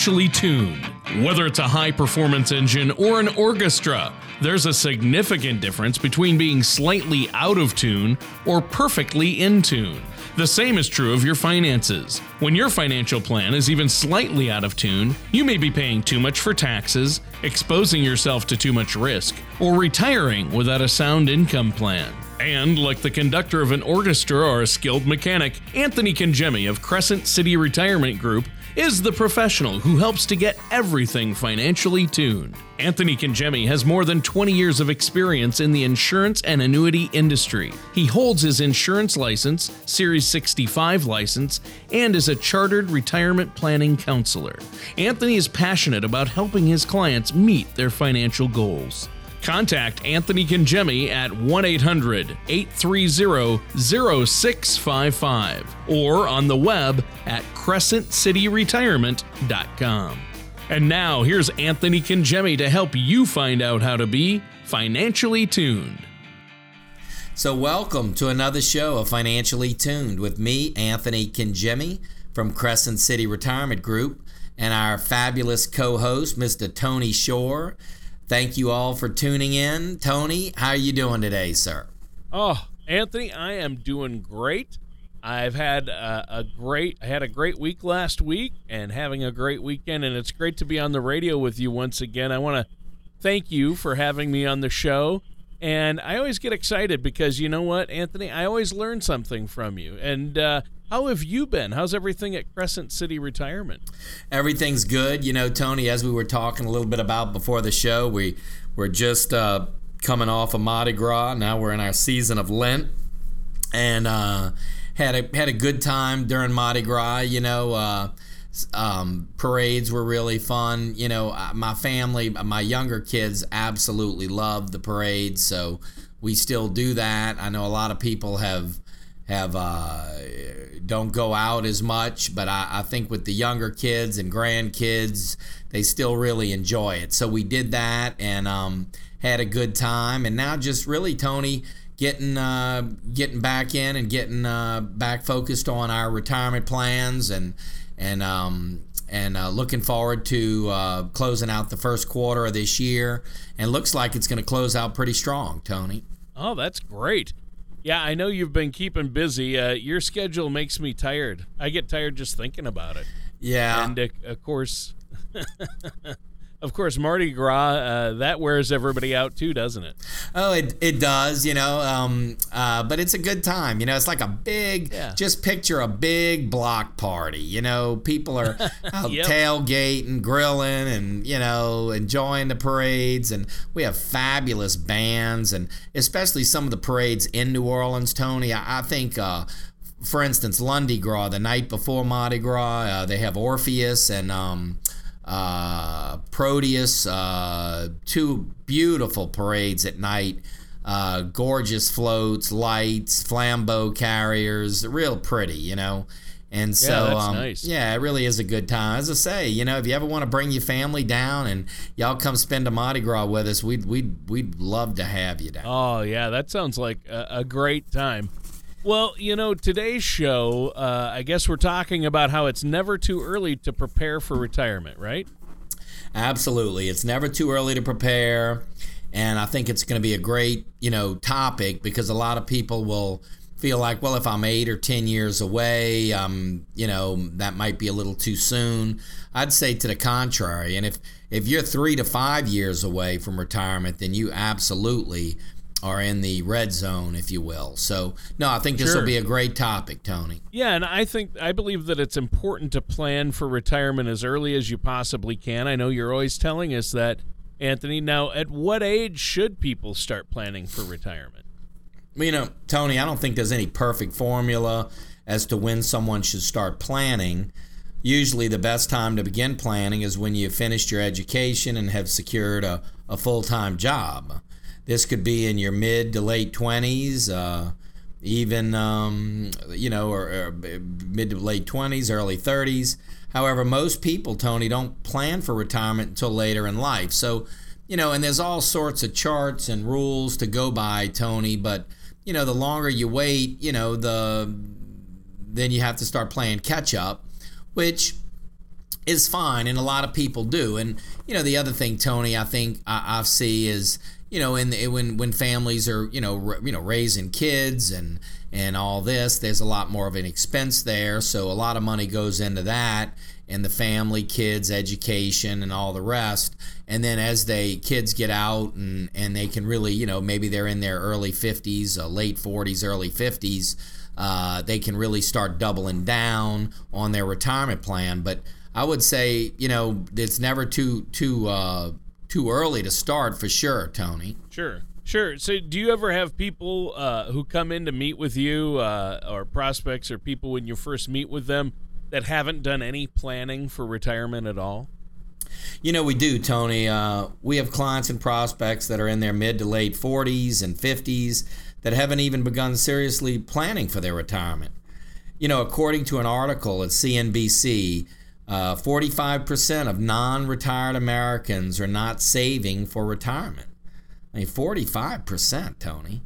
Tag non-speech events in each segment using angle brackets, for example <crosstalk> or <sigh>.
financially tuned. Whether it's a high performance engine or an orchestra, there's a significant difference between being slightly out of tune or perfectly in tune. The same is true of your finances. When your financial plan is even slightly out of tune, you may be paying too much for taxes, exposing yourself to too much risk, or retiring without a sound income plan. And, like the conductor of an orchestra or a skilled mechanic, Anthony Congemi of Crescent City Retirement Group is the professional who helps to get everything financially tuned. Anthony Congemi has more than 20 years of experience in the insurance and annuity industry. He holds his insurance license, Series 65 license, and is a chartered retirement planning counselor. Anthony is passionate about helping his clients meet their financial goals. Contact Anthony Congemi at 1 800 830 0655 or on the web at crescentcityretirement.com. And now here's Anthony Congemi to help you find out how to be financially tuned. So, welcome to another show of Financially Tuned with me, Anthony Congemi from Crescent City Retirement Group, and our fabulous co host, Mr. Tony Shore. Thank you all for tuning in. Tony, how are you doing today, sir? Oh, Anthony, I am doing great. I've had a, a, great I had a great week last week and having a great weekend and it's great to be on the radio with you once again. I want to thank you for having me on the show. And I always get excited because you know what, Anthony, I always learn something from you. And uh, how have you been? How's everything at Crescent City Retirement? Everything's good. You know, Tony, as we were talking a little bit about before the show, we we're just uh, coming off of Mardi Gras. Now we're in our season of Lent, and uh, had a had a good time during Mardi Gras. You know. Uh, um, parades were really fun. You know, uh, my family, my younger kids absolutely love the parades, so we still do that. I know a lot of people have have uh, don't go out as much, but I, I, think with the younger kids and grandkids, they still really enjoy it. So we did that and um, had a good time, and now just really Tony getting uh, getting back in and getting uh, back focused on our retirement plans and and um, and uh, looking forward to uh, closing out the first quarter of this year. And looks like it's going to close out pretty strong, Tony. Oh, that's great. Yeah, I know you've been keeping busy. Uh, your schedule makes me tired. I get tired just thinking about it. Yeah. And uh, of course, <laughs> of course, Mardi Gras uh, that wears everybody out too, doesn't it? Oh, it, it does, you know. Um, uh, but it's a good time, you know. It's like a big, yeah. just picture a big block party. You know, people are <laughs> out yep. tailgating, grilling, and you know, enjoying the parades. And we have fabulous bands, and especially some of the parades in New Orleans, Tony. I, I think. Uh, for instance, Lundi Gras, the night before Mardi Gras, uh, they have Orpheus and um, uh, Proteus, uh, two beautiful parades at night. Uh, gorgeous floats, lights, flambeau carriers, real pretty, you know. And so, yeah, um, nice. yeah, it really is a good time. As I say, you know, if you ever want to bring your family down and y'all come spend a Mardi Gras with us, we'd we'd we'd love to have you down. Oh yeah, that sounds like a, a great time. Well, you know, today's show, uh, I guess we're talking about how it's never too early to prepare for retirement, right? Absolutely. It's never too early to prepare. And I think it's going to be a great, you know, topic because a lot of people will feel like, well, if I'm eight or 10 years away, um, you know, that might be a little too soon. I'd say to the contrary. And if, if you're three to five years away from retirement, then you absolutely are in the red zone, if you will. So, no, I think this sure. will be a great topic, Tony. Yeah, and I think I believe that it's important to plan for retirement as early as you possibly can. I know you're always telling us that, Anthony. Now, at what age should people start planning for retirement? You know, Tony, I don't think there's any perfect formula as to when someone should start planning. Usually, the best time to begin planning is when you've finished your education and have secured a, a full time job. This could be in your mid to late 20s, uh, even, um, you know, or, or mid to late 20s, early 30s. However, most people, Tony, don't plan for retirement until later in life. So, you know, and there's all sorts of charts and rules to go by, Tony, but, you know, the longer you wait, you know, the then you have to start playing catch up, which is fine, and a lot of people do. And you know, the other thing, Tony, I think I, I see is you know, in when when families are you know you know raising kids and and all this, there's a lot more of an expense there. So a lot of money goes into that and the family, kids, education, and all the rest. And then as they kids get out and and they can really you know maybe they're in their early 50s, uh, late 40s, early 50s. Uh, they can really start doubling down on their retirement plan. But I would say, you know, it's never too too uh, too early to start for sure, Tony. Sure. Sure. So, do you ever have people uh, who come in to meet with you, uh, or prospects, or people when you first meet with them that haven't done any planning for retirement at all? You know, we do, Tony. Uh, we have clients and prospects that are in their mid to late 40s and 50s that haven't even begun seriously planning for their retirement. You know, according to an article at CNBC, uh, 45% of non retired Americans are not saving for retirement. I mean, 45%, Tony.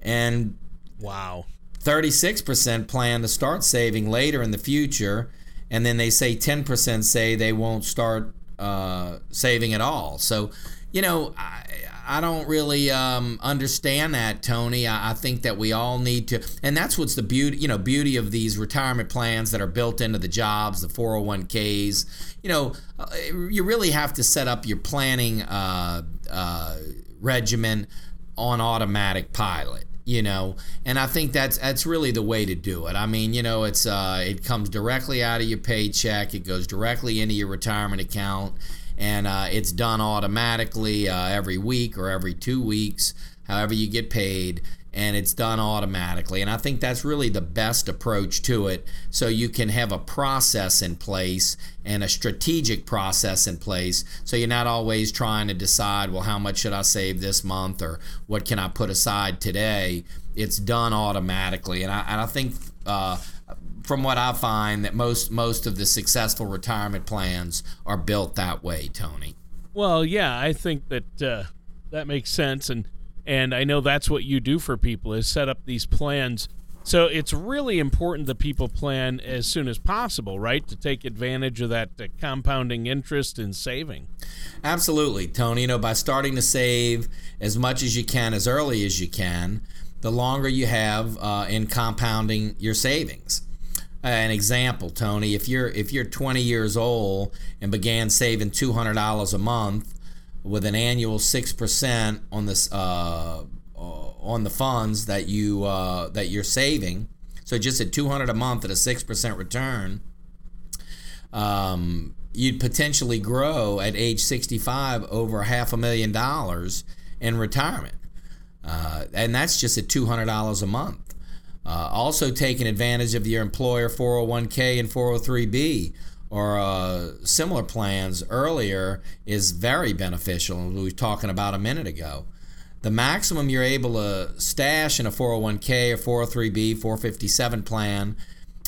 And wow. 36% plan to start saving later in the future. And then they say 10% say they won't start uh, saving at all. So, you know, I, I don't really um, understand that, Tony. I, I, think that we all need to, and that's what's the beauty, you know, beauty of these retirement plans that are built into the jobs, the 401ks. You know, uh, you really have to set up your planning uh, uh, regimen on automatic pilot you know and i think that's that's really the way to do it i mean you know it's uh it comes directly out of your paycheck it goes directly into your retirement account and uh, it's done automatically uh, every week or every two weeks, however you get paid, and it's done automatically. And I think that's really the best approach to it. So you can have a process in place and a strategic process in place. So you're not always trying to decide, well, how much should I save this month or what can I put aside today? It's done automatically. And I, and I think uh, from what I find, that most most of the successful retirement plans are built that way, Tony. Well, yeah, I think that uh, that makes sense, and and I know that's what you do for people is set up these plans. So it's really important that people plan as soon as possible, right, to take advantage of that uh, compounding interest in saving. Absolutely, Tony. You know, by starting to save as much as you can as early as you can, the longer you have uh, in compounding your savings an example, Tony. If you're if you're 20 years old and began saving $200 a month with an annual six percent on this uh, uh, on the funds that you uh, that you're saving, so just at 200 a month at a six percent return, um, you'd potentially grow at age 65 over half a million dollars in retirement, uh, and that's just at $200 a month. Uh, also, taking advantage of your employer 401k and 403b or uh, similar plans earlier is very beneficial. We were talking about a minute ago. The maximum you're able to stash in a 401k or 403b, 457 plan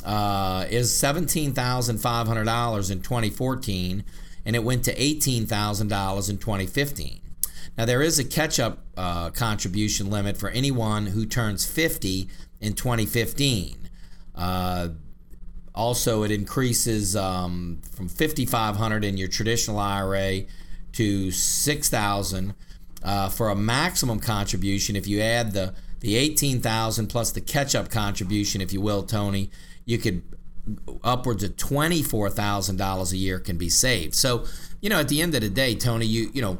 uh, is $17,500 in 2014, and it went to $18,000 in 2015. Now, there is a catch up uh, contribution limit for anyone who turns 50 in 2015. Uh, also, it increases um, from 5,500 in your traditional IRA to 6,000 uh, for a maximum contribution. If you add the the 18,000 plus the catch-up contribution, if you will, Tony, you could upwards of $24,000 a year can be saved. So, you know, at the end of the day, Tony, you you know,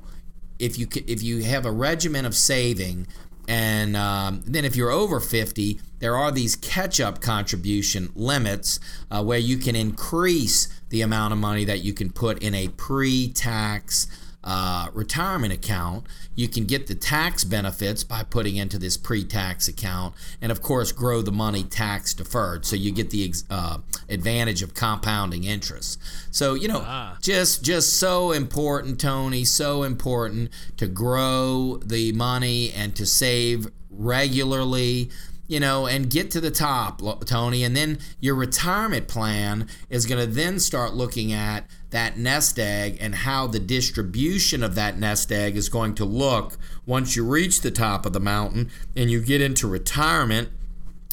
if you if you have a regimen of saving and um, then if you're over 50, there are these catch up contribution limits uh, where you can increase the amount of money that you can put in a pre tax uh, retirement account. You can get the tax benefits by putting into this pre-tax account, and of course, grow the money tax deferred. So you get the uh, advantage of compounding interest. So you know, ah. just just so important, Tony. So important to grow the money and to save regularly you know, and get to the top, Tony. And then your retirement plan is going to then start looking at that nest egg and how the distribution of that nest egg is going to look once you reach the top of the mountain and you get into retirement.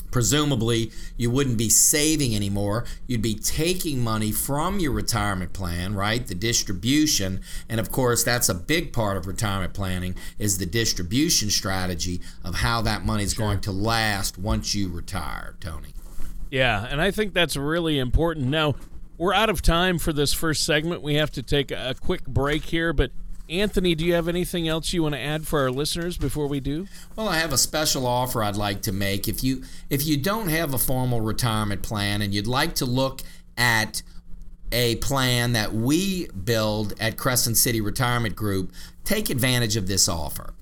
Presumably you wouldn't be saving anymore. You'd be taking money from your retirement plan right? The distribution. And of course that's a big part of retirement planning is the distribution strategy of how that money is sure. going to last once you retire tony. Yeah and i think that's really important. Now we're out of time for this first segment we have to take a quick break here but Anthony, do you have anything else you want to add for our listeners before we do? Well, I have a special offer I'd like to make. If you if you don't have a formal retirement plan and you'd like to look at a plan that we build at Crescent City Retirement Group, take advantage of this offer.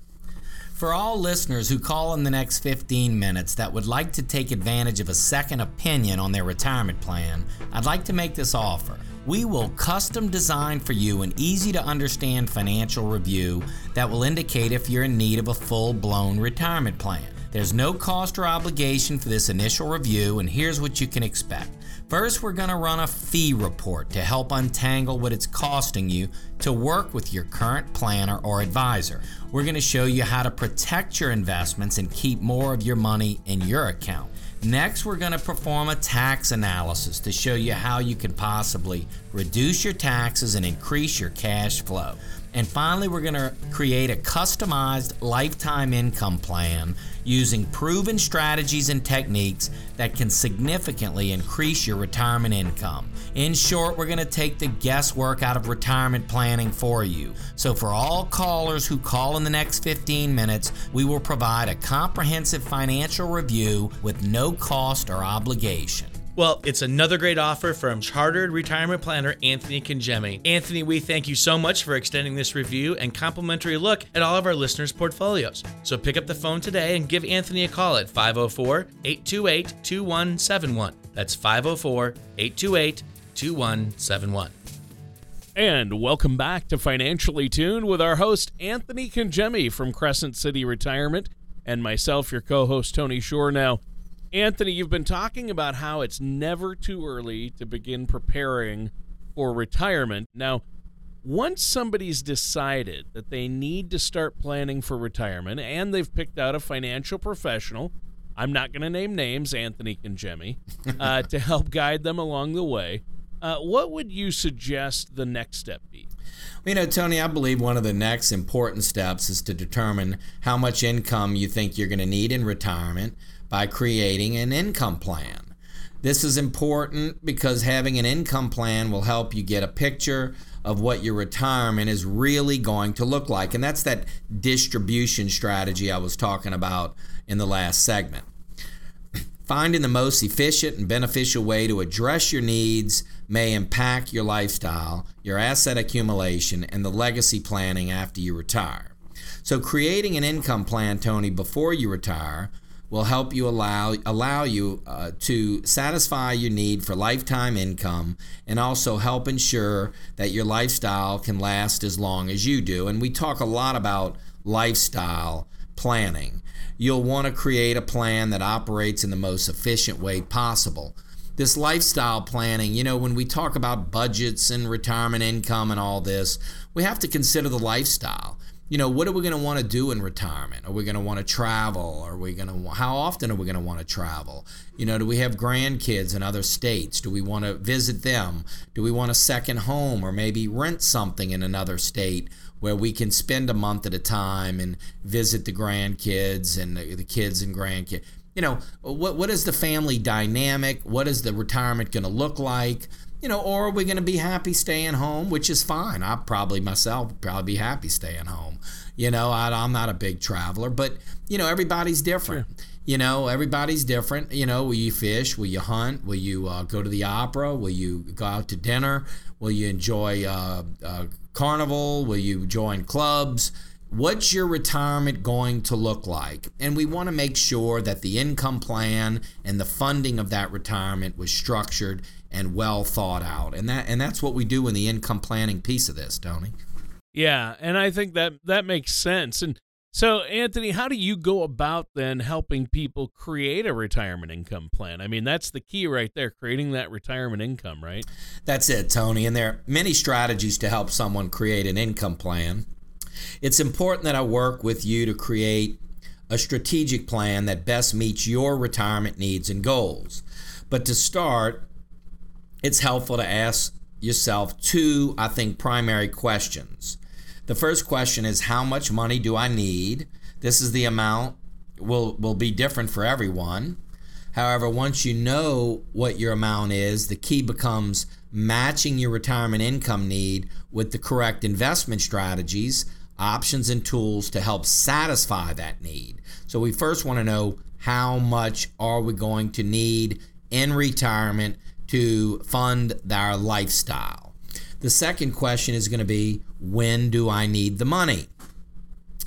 For all listeners who call in the next 15 minutes that would like to take advantage of a second opinion on their retirement plan, I'd like to make this offer we will custom design for you an easy to understand financial review that will indicate if you're in need of a full blown retirement plan. There's no cost or obligation for this initial review, and here's what you can expect. First, we're going to run a fee report to help untangle what it's costing you to work with your current planner or advisor. We're going to show you how to protect your investments and keep more of your money in your account. Next, we're going to perform a tax analysis to show you how you can possibly reduce your taxes and increase your cash flow. And finally, we're going to create a customized lifetime income plan using proven strategies and techniques that can significantly increase your retirement income. In short, we're going to take the guesswork out of retirement planning for you. So, for all callers who call in the next 15 minutes, we will provide a comprehensive financial review with no cost or obligation. Well, it's another great offer from Chartered Retirement Planner Anthony Congemi. Anthony, we thank you so much for extending this review and complimentary look at all of our listeners' portfolios. So pick up the phone today and give Anthony a call at 504 828 2171. That's 504 828 2171. And welcome back to Financially Tuned with our host, Anthony Congemi from Crescent City Retirement, and myself, your co host, Tony Shore. Now, Anthony, you've been talking about how it's never too early to begin preparing for retirement. Now, once somebody's decided that they need to start planning for retirement and they've picked out a financial professional, I'm not going to name names, Anthony Congemi, uh, <laughs> to help guide them along the way, uh, what would you suggest the next step be? You know, Tony, I believe one of the next important steps is to determine how much income you think you're going to need in retirement by creating an income plan. This is important because having an income plan will help you get a picture of what your retirement is really going to look like. And that's that distribution strategy I was talking about in the last segment. <clears throat> Finding the most efficient and beneficial way to address your needs may impact your lifestyle, your asset accumulation, and the legacy planning after you retire. So, creating an income plan, Tony, before you retire will help you allow allow you uh, to satisfy your need for lifetime income and also help ensure that your lifestyle can last as long as you do. And we talk a lot about lifestyle planning. You'll want to create a plan that operates in the most efficient way possible. This lifestyle planning, you know, when we talk about budgets and retirement income and all this, we have to consider the lifestyle you know, what are we going to want to do in retirement? Are we going to want to travel? Are we going to how often are we going to want to travel? You know, do we have grandkids in other states? Do we want to visit them? Do we want a second home or maybe rent something in another state where we can spend a month at a time and visit the grandkids and the, the kids and grandkids? You know, what what is the family dynamic? What is the retirement going to look like? You know, or are we going to be happy staying home, which is fine. I probably myself probably be happy staying home. You know, I, am not a big traveler, but you know, everybody's different. Sure. You know, everybody's different. You know, will you fish? Will you hunt? Will you uh, go to the opera? Will you go out to dinner? Will you enjoy uh, uh, carnival? Will you join clubs? What's your retirement going to look like? And we want to make sure that the income plan and the funding of that retirement was structured and well thought out. And that and that's what we do in the income planning piece of this, Tony. Yeah, and I think that that makes sense. And so, Anthony, how do you go about then helping people create a retirement income plan? I mean, that's the key right there, creating that retirement income, right? That's it, Tony. And there are many strategies to help someone create an income plan. It's important that I work with you to create a strategic plan that best meets your retirement needs and goals. But to start, it's helpful to ask yourself two, I think, primary questions. The first question is how much money do I need? This is the amount will will be different for everyone. However, once you know what your amount is, the key becomes matching your retirement income need with the correct investment strategies, options and tools to help satisfy that need. So we first want to know how much are we going to need in retirement to fund our lifestyle. The second question is going to be when do I need the money?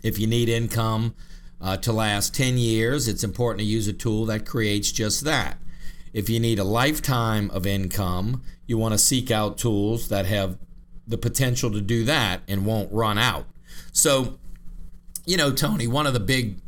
If you need income uh, to last 10 years, it's important to use a tool that creates just that. If you need a lifetime of income, you want to seek out tools that have the potential to do that and won't run out. So, you know, Tony, one of the big,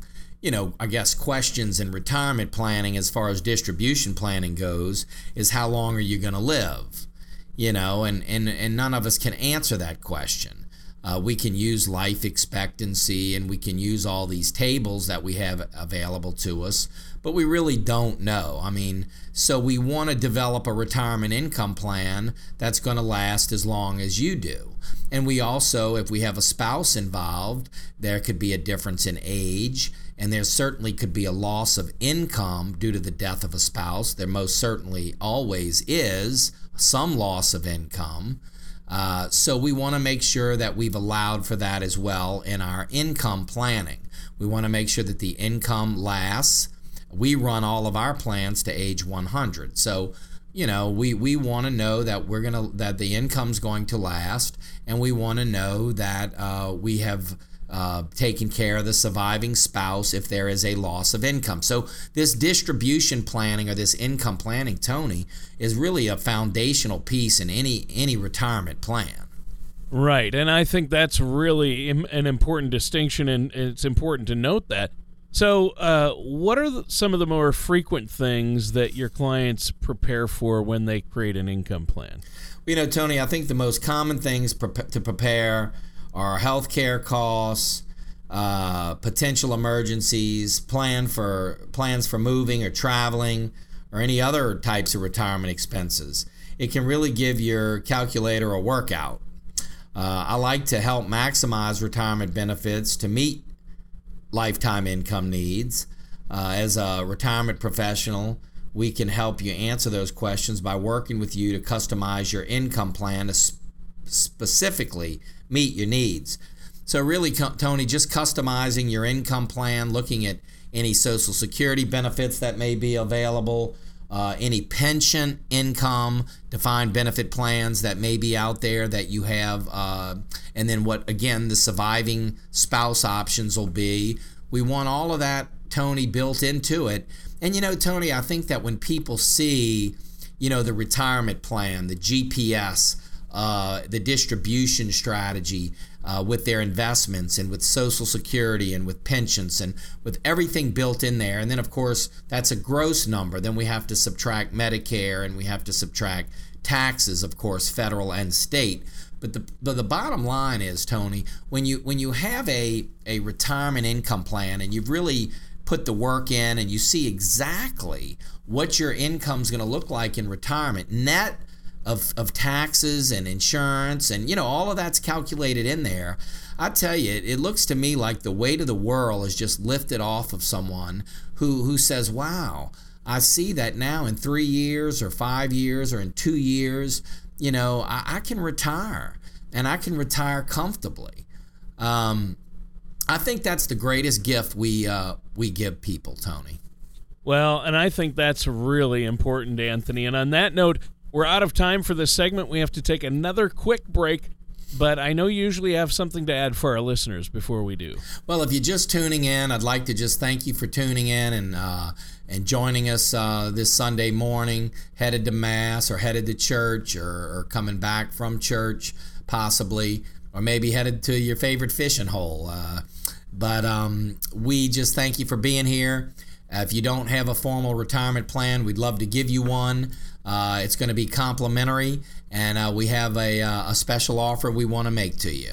you know, I guess questions in retirement planning as far as distribution planning goes is how long are you going to live? You know, and, and, and none of us can answer that question. Uh, we can use life expectancy and we can use all these tables that we have available to us, but we really don't know. I mean, so we want to develop a retirement income plan that's going to last as long as you do. And we also, if we have a spouse involved, there could be a difference in age, and there certainly could be a loss of income due to the death of a spouse. There most certainly always is some loss of income. Uh, so we want to make sure that we've allowed for that as well in our income planning. We want to make sure that the income lasts. We run all of our plans to age 100. So, you know, we, we want to know that we're going to that the income's going to last, and we want to know that uh, we have uh, taking care of the surviving spouse if there is a loss of income. So, this distribution planning or this income planning, Tony, is really a foundational piece in any any retirement plan. Right, and I think that's really an important distinction, and it's important to note that. So, uh, what are the, some of the more frequent things that your clients prepare for when they create an income plan? You know, Tony, I think the most common things pre- to prepare our healthcare costs, uh, potential emergencies, plan for plans for moving or traveling, or any other types of retirement expenses. It can really give your calculator a workout. Uh, I like to help maximize retirement benefits to meet lifetime income needs. Uh, as a retirement professional, we can help you answer those questions by working with you to customize your income plan specifically meet your needs. So, really, Tony, just customizing your income plan, looking at any Social Security benefits that may be available, uh, any pension income defined benefit plans that may be out there that you have, uh, and then what, again, the surviving spouse options will be. We want all of that, Tony, built into it. And, you know, Tony, I think that when people see, you know, the retirement plan, the GPS, uh, the distribution strategy uh, with their investments and with Social Security and with pensions and with everything built in there. And then, of course, that's a gross number. Then we have to subtract Medicare and we have to subtract taxes, of course, federal and state. But the, but the bottom line is, Tony, when you when you have a, a retirement income plan and you've really put the work in and you see exactly what your income is going to look like in retirement, net of, of taxes and insurance and you know all of that's calculated in there. I tell you it, looks to me like the weight of the world is just lifted off of someone who who says wow i see that now in three years or five years or in two years you know i, I can retire and i can retire comfortably. Um, i think that's the greatest gift we uh, we give people tony. Well, and I think that's really important, Anthony. And on that note, we're out of time for this segment. We have to take another quick break. But I know you usually have something to add for our listeners before we do. Well, if you're just tuning in, I'd like to just thank you for tuning in and uh, and joining us uh, this Sunday morning, headed to mass or headed to church or, or coming back from church, possibly, or maybe headed to your favorite fishing hole. Uh, but um, we just thank you for being here. If you don't have a formal retirement plan, we'd love to give you one. Uh, it's going to be complimentary, and uh, we have a, uh, a special offer we want to make to you.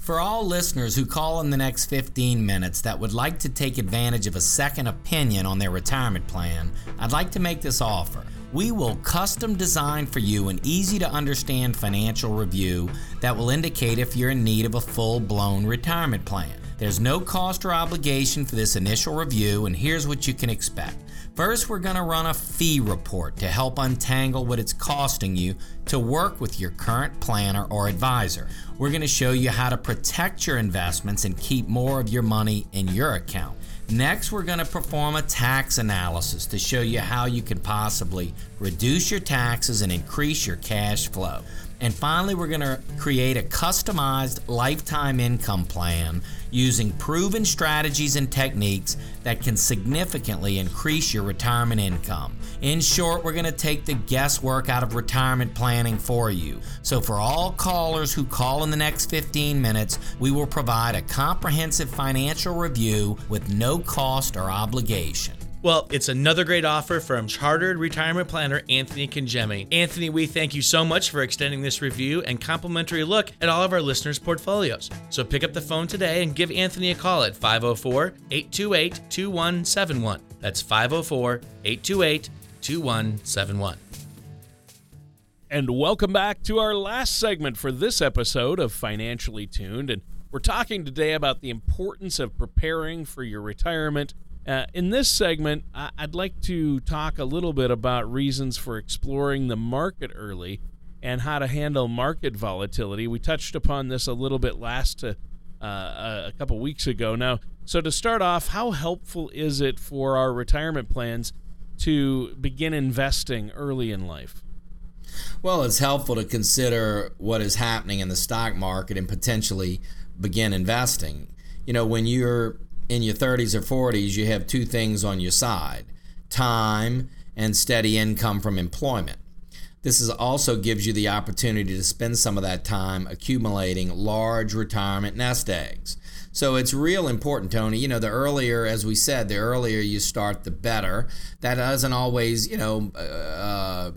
For all listeners who call in the next 15 minutes that would like to take advantage of a second opinion on their retirement plan, I'd like to make this offer. We will custom design for you an easy to understand financial review that will indicate if you're in need of a full blown retirement plan. There's no cost or obligation for this initial review, and here's what you can expect. First, we're going to run a fee report to help untangle what it's costing you to work with your current planner or advisor. We're going to show you how to protect your investments and keep more of your money in your account. Next, we're going to perform a tax analysis to show you how you can possibly reduce your taxes and increase your cash flow. And finally, we're going to create a customized lifetime income plan using proven strategies and techniques that can significantly increase your retirement income. In short, we're going to take the guesswork out of retirement planning for you. So, for all callers who call in the next 15 minutes, we will provide a comprehensive financial review with no cost or obligation. Well, it's another great offer from Chartered Retirement Planner Anthony Congemi. Anthony, we thank you so much for extending this review and complimentary look at all of our listeners' portfolios. So pick up the phone today and give Anthony a call at 504 828 2171. That's 504 828 2171. And welcome back to our last segment for this episode of Financially Tuned. And we're talking today about the importance of preparing for your retirement uh, in this segment, I- would like to talk a little bit about reasons for exploring the market early and how to handle market volatility. We touched upon this a little bit last uh, uh, a couple weeks ago. Now, so to start off, how helpful is it for our retirement plans to begin investing early in life? Well, it's helpful to consider what is happening in the stock market and potentially begin investing. You know, when you're in your 30s or 40s, you have two things on your side time and steady income from employment. This is also gives you the opportunity to spend some of that time accumulating large retirement nest eggs. So it's real important, Tony. You know, the earlier, as we said, the earlier you start, the better. That doesn't always, you know, uh,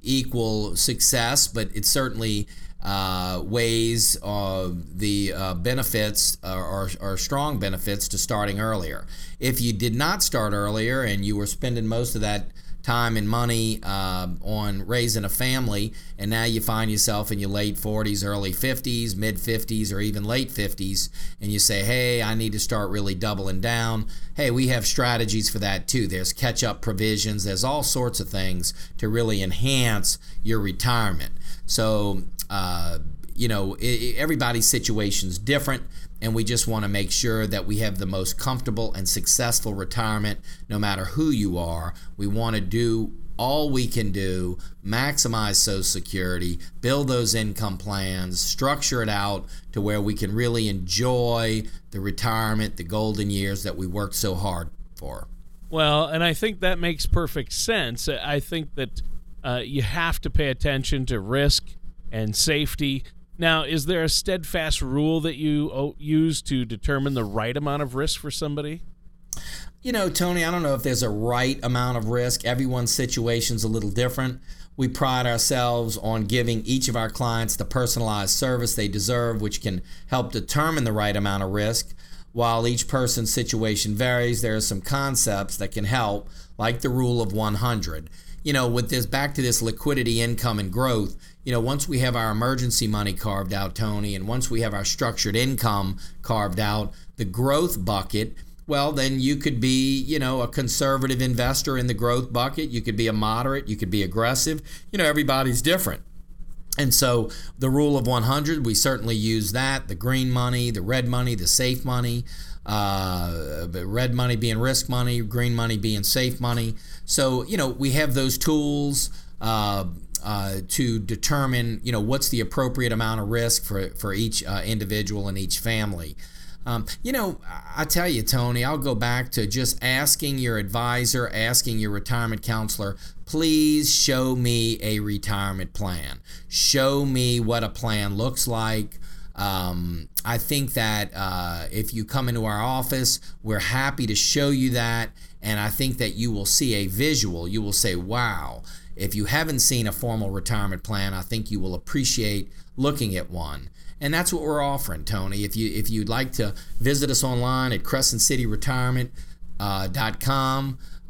equal success, but it certainly uh, ways of the uh, benefits are, are, strong benefits to starting earlier. If you did not start earlier and you were spending most of that time and money uh, on raising a family, and now you find yourself in your late 40s, early 50s, mid 50s, or even late 50s, and you say, hey, I need to start really doubling down. Hey, we have strategies for that too. There's catch up provisions, there's all sorts of things to really enhance your retirement. So, uh, you know, it, everybody's situation is different, and we just want to make sure that we have the most comfortable and successful retirement no matter who you are. We want to do all we can do, maximize Social Security, build those income plans, structure it out to where we can really enjoy the retirement, the golden years that we worked so hard for. Well, and I think that makes perfect sense. I think that uh, you have to pay attention to risk and safety. Now, is there a steadfast rule that you oh, use to determine the right amount of risk for somebody? You know, Tony, I don't know if there's a right amount of risk. Everyone's situation's a little different. We pride ourselves on giving each of our clients the personalized service they deserve, which can help determine the right amount of risk. While each person's situation varies, there are some concepts that can help, like the rule of 100 you know, with this back to this liquidity, income, and growth, you know, once we have our emergency money carved out, Tony, and once we have our structured income carved out, the growth bucket, well, then you could be, you know, a conservative investor in the growth bucket. You could be a moderate. You could be aggressive. You know, everybody's different. And so the rule of 100, we certainly use that the green money, the red money, the safe money uh, red money being risk money, green money being safe money. So, you know, we have those tools uh, uh, to determine, you know, what's the appropriate amount of risk for, for each uh, individual and each family. Um, you know, I tell you, Tony, I'll go back to just asking your advisor, asking your retirement counselor, please show me a retirement plan. Show me what a plan looks like. Um, I think that uh, if you come into our office, we're happy to show you that. And I think that you will see a visual. You will say, wow. If you haven't seen a formal retirement plan, I think you will appreciate looking at one. And that's what we're offering, Tony. If you if you'd like to visit us online at crescentcityretirement.com uh,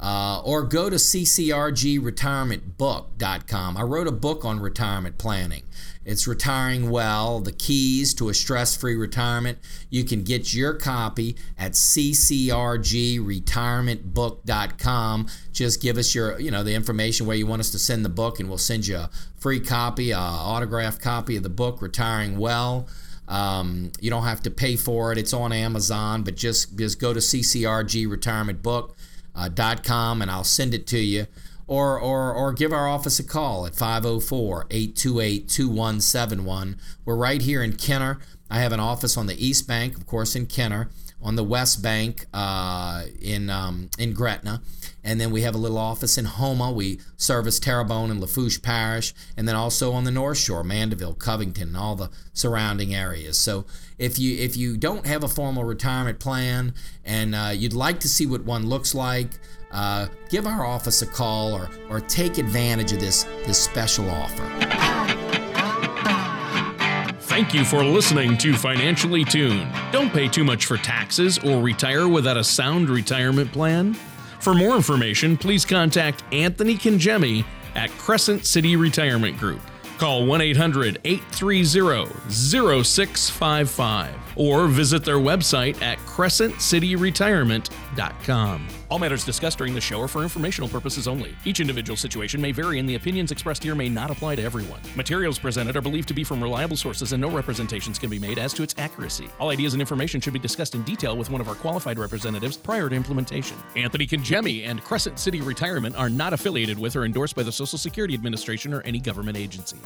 uh, or go to ccrgretirementbook.com. I wrote a book on retirement planning. It's Retiring Well, the keys to a stress free retirement. You can get your copy at ccrgretirementbook.com. Just give us your, you know, the information where you want us to send the book, and we'll send you a free copy, a autographed copy of the book, Retiring Well. Um, you don't have to pay for it. It's on Amazon, but just just go to ccrgretirementbook.com and I'll send it to you or, or, or give our office a call at 504 828 2171. We're right here in Kenner. I have an office on the East Bank, of course, in Kenner, on the West Bank uh, in, um, in Gretna. And then we have a little office in Houma. We service Terrebonne and Lafourche Parish. And then also on the North Shore, Mandeville, Covington, and all the surrounding areas. So if you if you don't have a formal retirement plan and uh, you'd like to see what one looks like, uh, give our office a call or, or take advantage of this, this special offer. Thank you for listening to Financially Tuned. Don't pay too much for taxes or retire without a sound retirement plan. For more information, please contact Anthony Congemi at Crescent City Retirement Group. Call 1 800 830 0655 or visit their website at crescentcityretirement.com. All matters discussed during the show are for informational purposes only. Each individual situation may vary, and the opinions expressed here may not apply to everyone. Materials presented are believed to be from reliable sources, and no representations can be made as to its accuracy. All ideas and information should be discussed in detail with one of our qualified representatives prior to implementation. Anthony Congemi and Crescent City Retirement are not affiliated with or endorsed by the Social Security Administration or any government agency.